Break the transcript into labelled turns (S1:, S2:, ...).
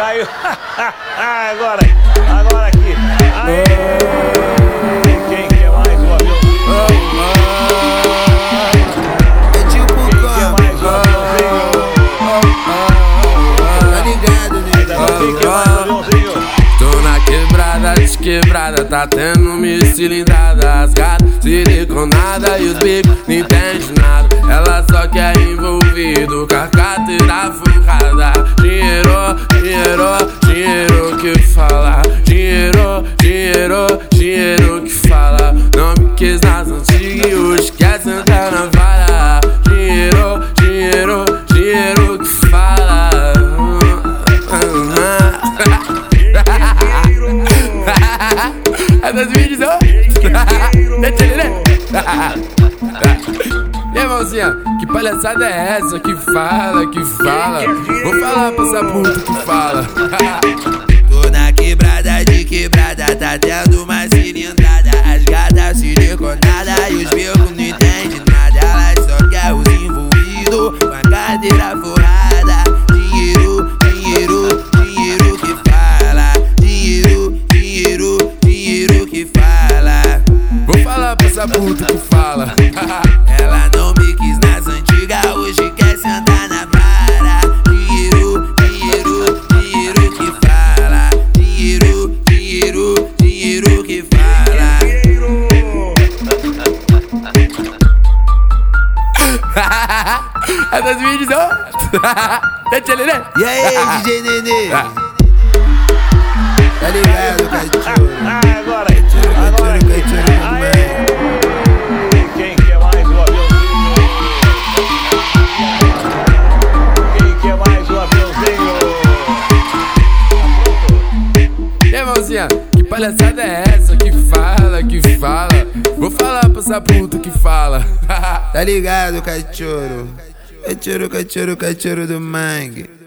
S1: Caiu. agora, agora aqui. Aê. Quem quer mais um aviãozinho?
S2: É tipo
S1: Quem quer mais um aviãozinho?
S2: Tá ligado, né?
S3: Tô na quebrada, desquebrada, tá tendo mil cilindradas. As gatas siliconada e os bicos não entende nada. Ela só quer envolvido com a carteira furrada. Dinheiro, dinheiro, que fala. Não me quis nas antigas e hoje quer sentar na vara. Dinheiro, dinheiro, dinheiro que fala. É 2018? Deixa ele ler. E aí, mãozinha, que palhaçada é essa que fala, que fala? Vou falar pra essa puta que fala.
S2: Quebrada tá tendo uma cilindrada. As gatas siliconadas e os becos não entendem nada. Elas só querem os envolvidos com a cadeira forrada. Dinheiro, dinheiro, dinheiro que fala. Dinheiro, dinheiro, dinheiro que fala.
S3: Vou falar pra essa puta que fala.
S2: Ela não me quis nas antigas, hoje quer
S3: É 2018? Deixa ele ler.
S2: E aí, DJ Nenê? Tá ligado, cachorro?
S1: Agora, agora aqui. Aê. Quem quer mais um aviãozinho? Quem quer mais um aviãozinho?
S3: E aí, mãozinha, que palhaçada é essa que fala, que fala? Essa puta que fala.
S2: Tá ligado, cachorro? Cachorro, cachorro, cachorro do mangue.